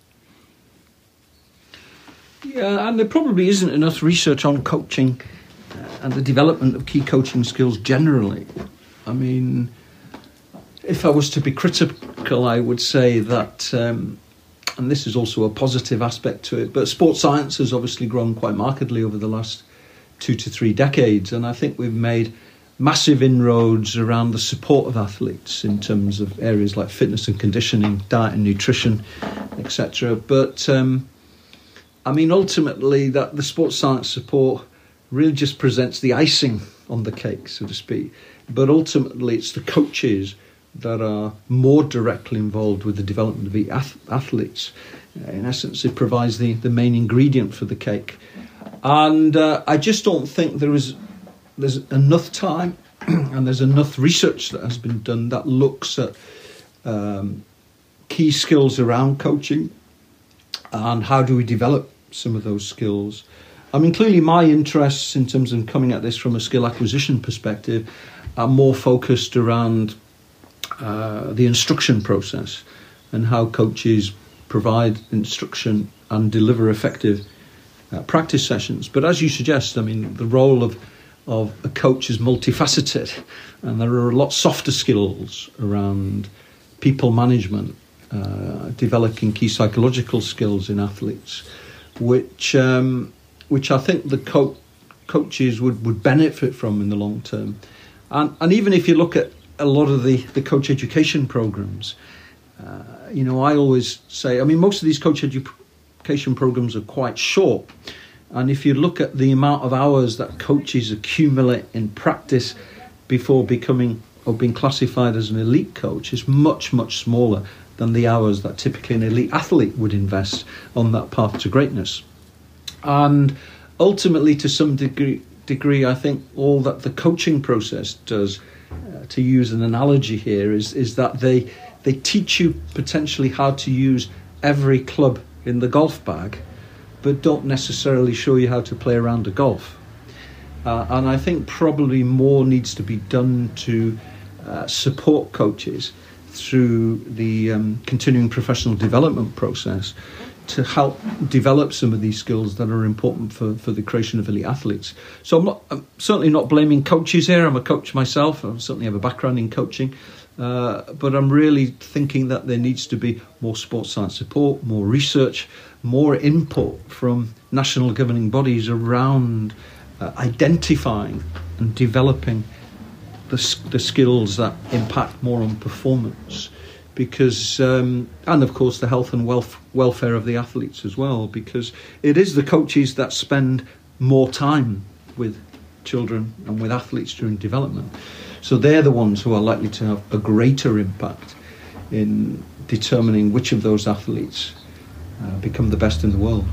Yeah, and there probably isn't enough research on coaching uh, and the development of key coaching skills generally. I mean, if I was to be critical, I would say that, um, and this is also a positive aspect to it, but sports science has obviously grown quite markedly over the last two to three decades, and I think we've made massive inroads around the support of athletes in terms of areas like fitness and conditioning, diet and nutrition, etc. But um, I mean, ultimately, that the sports science support really just presents the icing on the cake, so to speak. But ultimately, it's the coaches that are more directly involved with the development of the ath- athletes. Uh, in essence, it provides the, the main ingredient for the cake. And uh, I just don't think there is there's enough time and there's enough research that has been done that looks at um, key skills around coaching and how do we develop some of those skills. I mean, clearly, my interests in terms of coming at this from a skill acquisition perspective are more focused around uh, the instruction process and how coaches provide instruction and deliver effective uh, practice sessions. But as you suggest, I mean, the role of of a coach is multifaceted, and there are a lot softer skills around people management, uh, developing key psychological skills in athletes, which um, which I think the co- coaches would, would benefit from in the long term. And, and even if you look at a lot of the, the coach education programs. Uh, you know, I always say, I mean, most of these coach education programs are quite short. And if you look at the amount of hours that coaches accumulate in practice before becoming or being classified as an elite coach is much, much smaller than the hours that typically an elite athlete would invest on that path to greatness. And ultimately, to some degree, degree I think all that the coaching process does, uh, to use an analogy here, is, is that they, they teach you potentially how to use every club in the golf bag, but don't necessarily show you how to play around a golf. Uh, and I think probably more needs to be done to uh, support coaches through the um, continuing professional development process to help develop some of these skills that are important for, for the creation of elite athletes. So I'm, not, I'm certainly not blaming coaches here. I'm a coach myself. I certainly have a background in coaching. Uh, but I'm really thinking that there needs to be more sports science support, more research, more input from national governing bodies around uh, identifying and developing the, the skills that impact more on performance because um, and of course the health and wealth, welfare of the athletes as well because it is the coaches that spend more time with children and with athletes during development so they're the ones who are likely to have a greater impact in determining which of those athletes uh, become the best in the world.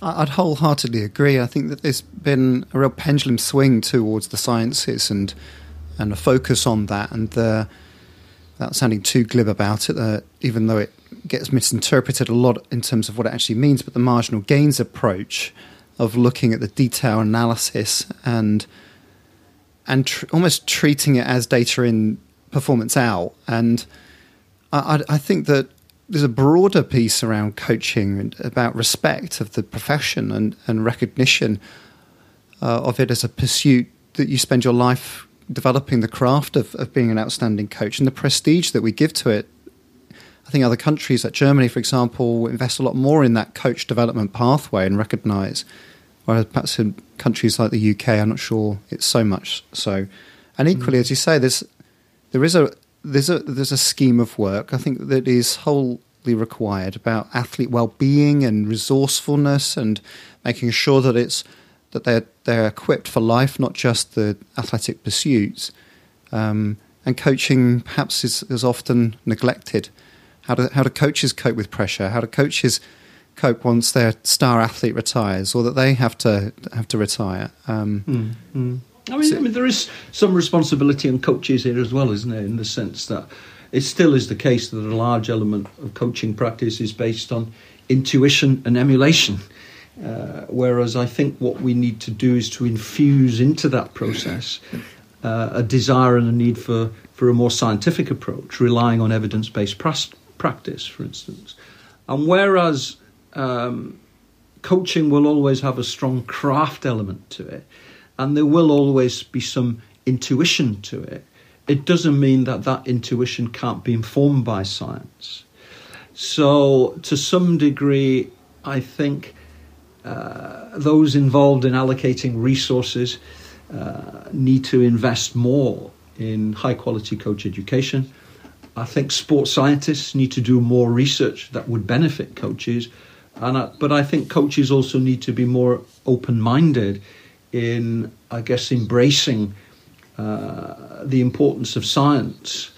I'd wholeheartedly agree. I think that there's been a real pendulum swing towards the sciences and and a focus on that. And the, without sounding too glib about it, uh, even though it gets misinterpreted a lot in terms of what it actually means, but the marginal gains approach of looking at the detail analysis and and tr- almost treating it as data in, performance out. And I, I, think that there's a broader piece around coaching and about respect of the profession and, and recognition uh, of it as a pursuit that you spend your life developing the craft of, of being an outstanding coach and the prestige that we give to it. I think other countries, like Germany, for example, invest a lot more in that coach development pathway and recognise Whereas perhaps in countries like the UK, I'm not sure it's so much so. And equally, mm. as you say, there's there is a there's a there's a scheme of work I think that is wholly required about athlete well-being and resourcefulness and making sure that it's that they're they're equipped for life, not just the athletic pursuits. Um, and coaching perhaps is, is often neglected. How do how do coaches cope with pressure? How do coaches cope once their star athlete retires, or that they have to have to retire. Um, mm, mm. I mean, so, I mean, there is some responsibility on coaches here as well, isn't there? In the sense that it still is the case that a large element of coaching practice is based on intuition and emulation. Uh, whereas I think what we need to do is to infuse into that process uh, a desire and a need for, for a more scientific approach, relying on evidence based pras- practice, for instance. And whereas um, coaching will always have a strong craft element to it, and there will always be some intuition to it. It doesn't mean that that intuition can't be informed by science. So, to some degree, I think those involved in allocating resources uh, need to invest more in high quality coach education. I think sports scientists need to do more research that would benefit coaches and I, but I think coaches also need to be more open-minded in, I guess, embracing uh, the importance of science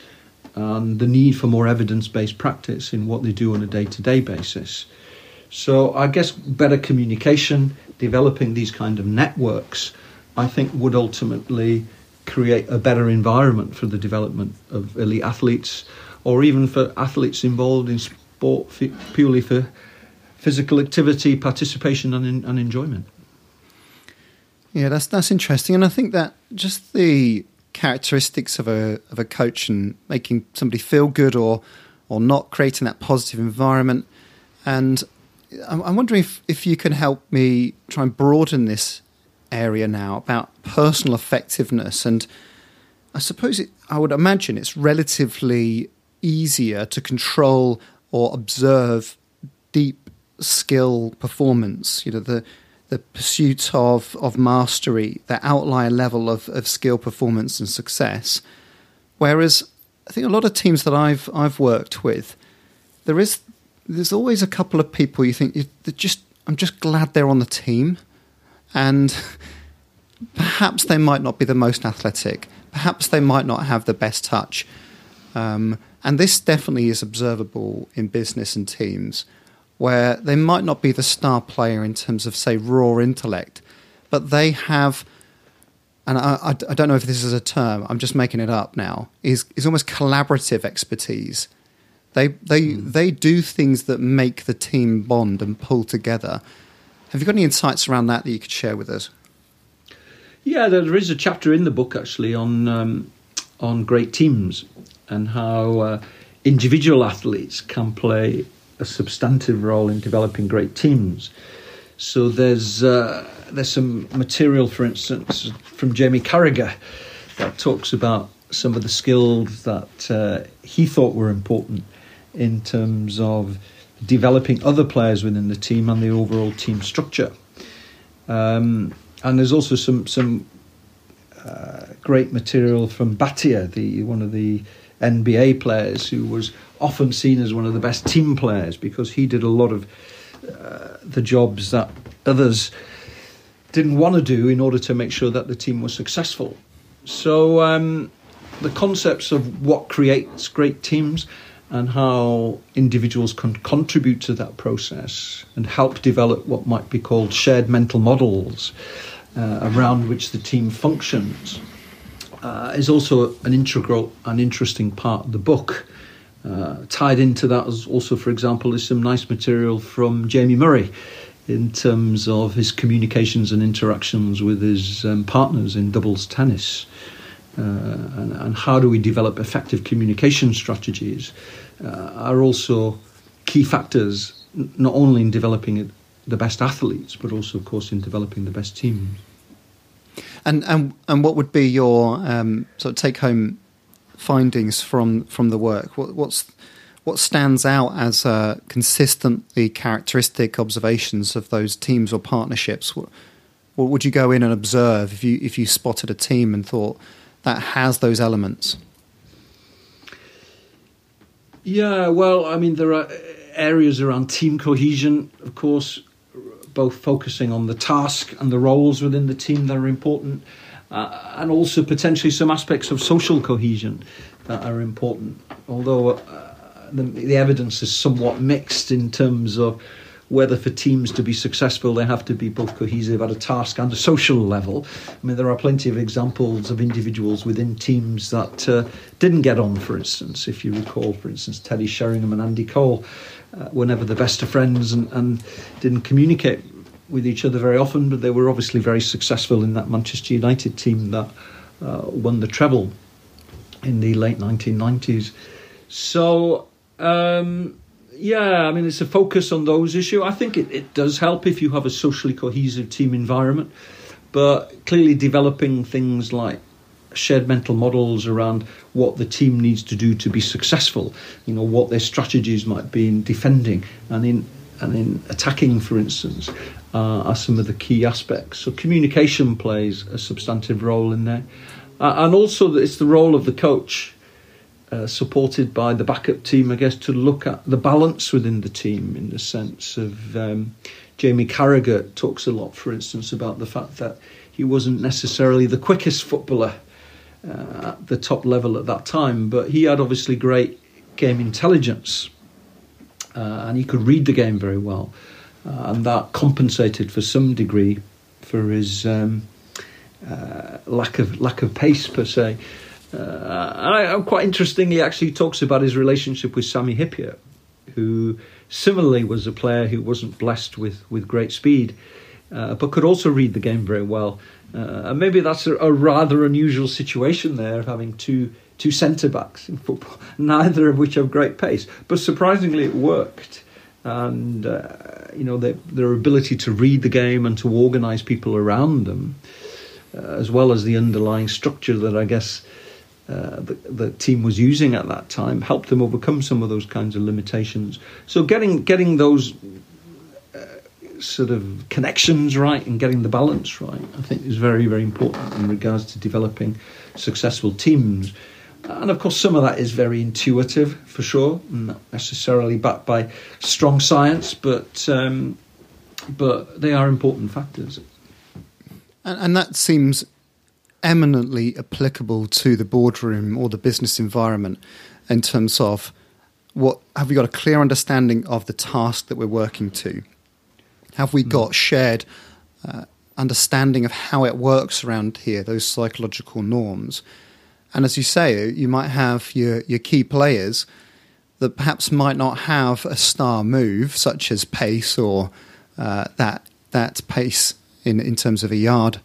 and the need for more evidence-based practice in what they do on a day-to-day basis. So I guess better communication, developing these kind of networks, I think would ultimately create a better environment for the development of elite athletes, or even for athletes involved in sport purely for physical activity, participation, and, and enjoyment. Yeah, that's that's interesting, and I think that just the characteristics of a of a coach and making somebody feel good or or not creating that positive environment. And I'm, wondering if if you can help me try and broaden this area now about personal effectiveness. And I suppose it, I would imagine it's relatively easier to control or observe deep skill performance, you know, the the pursuit of, of mastery, the outlier level of, of skill performance and success. Whereas I think a lot of teams that I've I've worked with, there is there's always a couple of people you think just I'm just glad they're on the team, and perhaps they might not be the most athletic, perhaps they might not have the best touch. Um, and this definitely is observable in business and teams where they might not be the star player in terms of, say, raw intellect, but they have, and I, I, I don't know if this is a term, I'm just making it up now, is, is almost collaborative expertise. They, they, mm. they do things that make the team bond and pull together. Have you got any insights around that that you could share with us? Yeah, there is a chapter in the book actually on um, on great teams and how uh, individual athletes can play a substantive role in developing great teams. So there's uh, there's some material, for instance, from Jamie Carragher that talks about some of the skills that uh, he thought were important in terms of developing other players within the team and the overall team structure. Um, and there's also some some uh, great material from Battier, the one of the NBA players who was often seen as one of the best team players because he did a lot of uh, the jobs that others didn't want to do in order to make sure that the team was successful. So um, the concepts of what creates great teams and how individuals can contribute to that process and help develop what might be called shared mental models uh, around which the team functions uh, is also an integral and interesting part of the book. Uh, tied into that is also, for example, is some nice material from Jamie Murray in terms of his communications and interactions with his um, partners in doubles tennis. Uh, and, and, how do we develop effective communication strategies are also key factors, not only in developing the best athletes, but also, of course, in developing the best teams. And and and what would be your um, sort of take home findings from from the work? What, what's what stands out as uh, consistently characteristic observations of those teams or partnerships? What, what would you go in and observe if you if you spotted a team and thought that has those elements? Yeah, well, I mean, there are areas around team cohesion, of course, both focusing on the task and the roles within the team that are important, uh, and also potentially some aspects of social cohesion that are important. Although uh, the, the, evidence is somewhat mixed in terms of whether for teams to be successful they have to be both cohesive at a task and a social level. I mean, there are plenty of examples of individuals within teams that uh, didn't get on, for instance. If you recall, for instance, Teddy Sheringham and Andy Cole uh, were never the best of friends and, and didn't communicate with each other very often, but they were obviously very successful in that Manchester United team that uh, won the treble in the late 1990s. So, um, yeah, I mean, it's a focus on those issues. I think it, it does help if you have a socially cohesive team environment, but clearly developing things like shared mental models around what the team needs to do to be successful. You know what their strategies might be in defending and in and in attacking, for instance, uh, are some of the key aspects. So communication plays a substantive role in there, uh, and also it's the role of the coach. Uh, supported by the backup team, I guess, to look at the balance within the team in the sense of um, Jamie Carragher talks a lot, for instance, about the fact that he wasn't necessarily the quickest footballer uh, at the top level at that time, but he had obviously great game intelligence uh, and he could read the game very well, uh, and that compensated for some degree for his um, uh, lack of lack of pace per se. Uh, and I, quite interesting, he actually talks about his relationship with Sami Hyypiä, who similarly was a player who wasn't blessed with, with great speed, uh, but could also read the game very well. Uh, and maybe that's a, a, rather unusual situation there, having two two centre backs in football, neither of which have great pace. But surprisingly, it worked. And uh, you know their, their ability to read the game and to organise people around them, uh, as well as the underlying structure that I guess uh, the, the, team was using at that time helped them overcome some of those kinds of limitations. So getting getting those sort of connections right and getting the balance right, I think is very, very important in regards to developing successful teams. And of course, some of that is very intuitive for sure, not necessarily backed by strong science, but um, but they are important factors. And, and that seems eminently applicable to the boardroom or the business environment in terms of what have we got a clear understanding of the task that we're working to? Have we got shared uh, understanding of how it works around here, those psychological norms? And as you say, you might have your, your key players that perhaps might not have a star move, such as pace or uh, that that pace in, in terms of a yard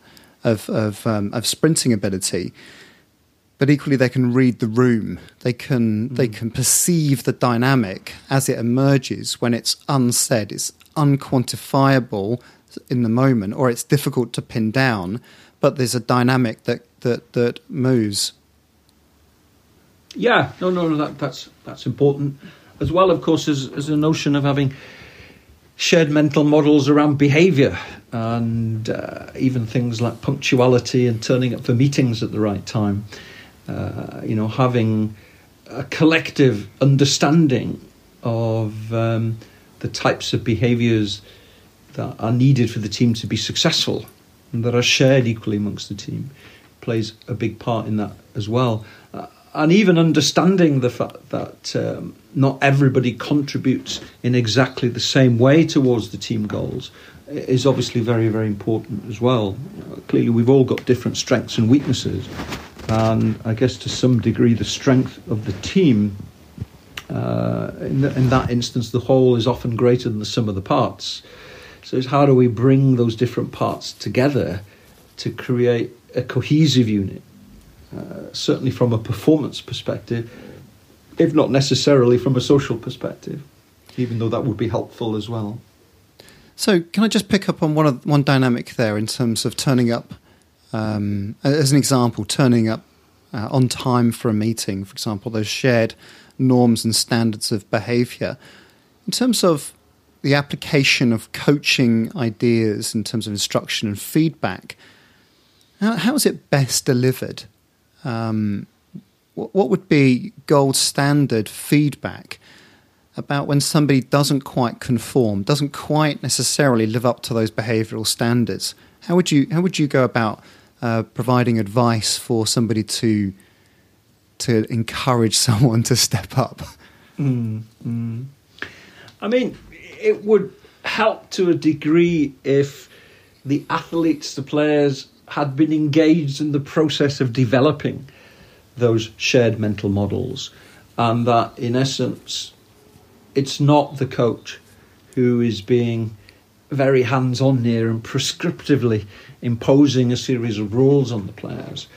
of of, um, of sprinting ability. But equally, they can read the room. They can mm. they can perceive the dynamic as it emerges when it's unsaid. It's unquantifiable in the moment, or it's difficult to pin down. But there's a dynamic that that that moves yeah, no, no, no. That, that's that's important as well. Of course, as as a notion of having shared mental models around behaviour and uh, even things like punctuality and turning up for meetings at the right time. Uh, you know, having a collective understanding of um, the types of behaviours that are needed for the team to be successful and that are shared equally amongst the team plays a big part in that as well and even understanding the fact that um, not everybody contributes in exactly the same way towards the team goals is obviously very, very important as well. Clearly, we've all got different strengths and weaknesses, and I guess to some degree, the strength of the team. Uh, in, the, in that instance, the whole is often greater than the sum of the parts. So, it's how do we bring those different parts together to create a cohesive unit uh, certainly from a performance perspective, if not necessarily from a social perspective, even though that would be helpful as well. So, can I just pick up on one one dynamic there in terms of turning up, um, as an example, turning up uh, on time for a meeting, for example, those shared norms and standards of behaviour. In terms of the application of coaching ideas in terms of instruction and feedback, how, how is it best delivered? Um, what, would be gold standard feedback about when somebody doesn't quite conform, doesn't quite necessarily live up to those behavioural standards? How would you how would you go about uh, providing advice for somebody to to encourage someone to step up? Mm, mm. I mean, it would help to a degree if the athletes, the players, had been engaged in the process of developing those shared mental models, and that in essence, it's not the coach who is being very hands on here and prescriptively imposing a series of rules on the players.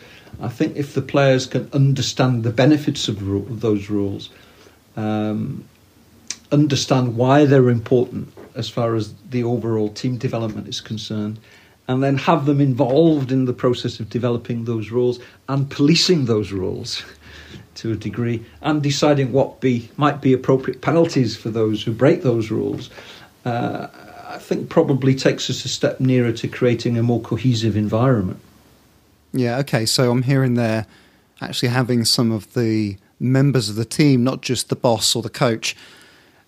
I think if the players can understand the benefits of, those rules, um, understand why they're important as far as the overall team development is concerned, and then have them involved in the process of developing those rules and policing those rules to a degree and deciding what be might be appropriate penalties for those who break those rules uh, I think probably takes us a step nearer to creating a more cohesive environment yeah okay so I'm hearing there actually having some of the members of the team not just the boss or the coach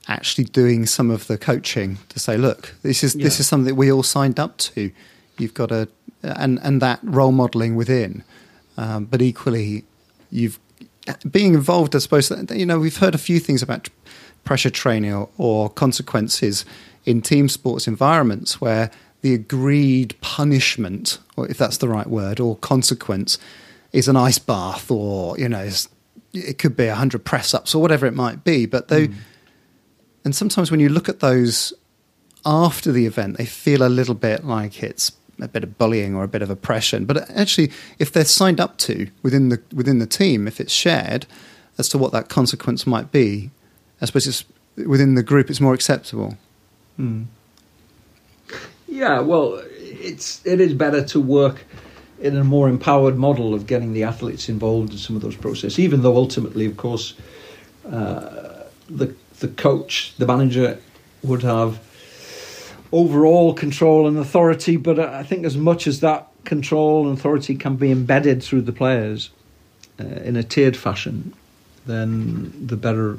actually doing some of the coaching to say look this is yeah. this is something that we all signed up to You've got a and and that role modelling within, um, but equally, you've being involved. I suppose you know we've heard a few things about pressure training or, or consequences in team sports environments where the agreed punishment, or if that's the right word, or consequence, is an ice bath, or you know, it could be hundred press ups or whatever it might be. But they, mm. and sometimes when you look at those after the event, they feel a little bit like it's a bit of bullying or a bit of oppression. But actually, if they're signed up to within the within the team, if it's shared as to what that consequence might be, I suppose it's within the group, it's more acceptable. Hmm. Yeah, well, it's it is better to work in a more empowered model of getting the athletes involved in some of those processes, even though ultimately, of course, uh, the the coach, the manager, would have overall control and authority, but I think as much as that control and authority can be embedded through the players uh, in a tiered fashion, then the better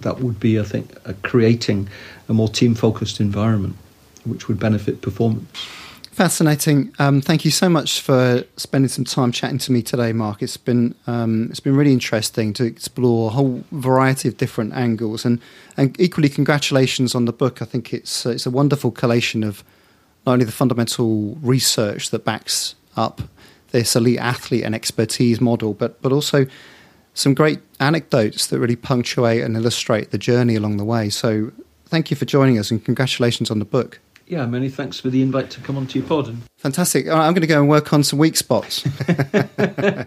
that would be, I think, uh, creating a more team focused environment which would benefit performance. Fascinating. Um, thank you so much for spending some time chatting to me today, Mark. It's been um, it's been really interesting to explore a whole variety of different angles, and and equally congratulations on the book. I think it's uh, it's a wonderful collation of not only the fundamental research that backs up this elite athlete and expertise model, but but also some great anecdotes that really punctuate and illustrate the journey along the way. So thank you for joining us, and congratulations on the book yeah, many thanks for the invite to come onto your pod. And... Fantastic. I'm going to go and work on some weak spots.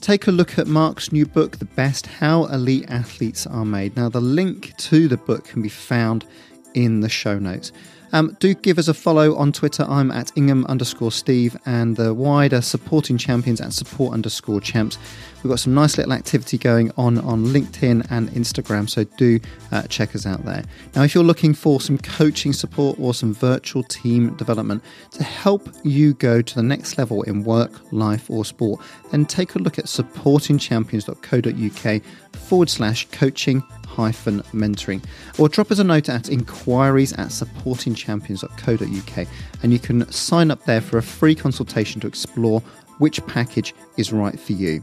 Take a look at Mark's new book, The Best How Elite Athletes Are Made. Now, the link to the book can be found in the show notes. Um, do give us a follow on Twitter. I'm at Ingham underscore Steve and the wider supporting champions at support underscore champs. We've got some nice little activity going on on LinkedIn and Instagram, so do uh, check us out there. Now, if you're looking for some coaching support or some virtual team development to help you go to the next level in work, life, or sport, then take a look at supportingchampions.co.uk forward slash coaching mentoring or drop us a note at inquiries at supportingchampions.co.uk and you can sign up there for a free consultation to explore which package is right for you.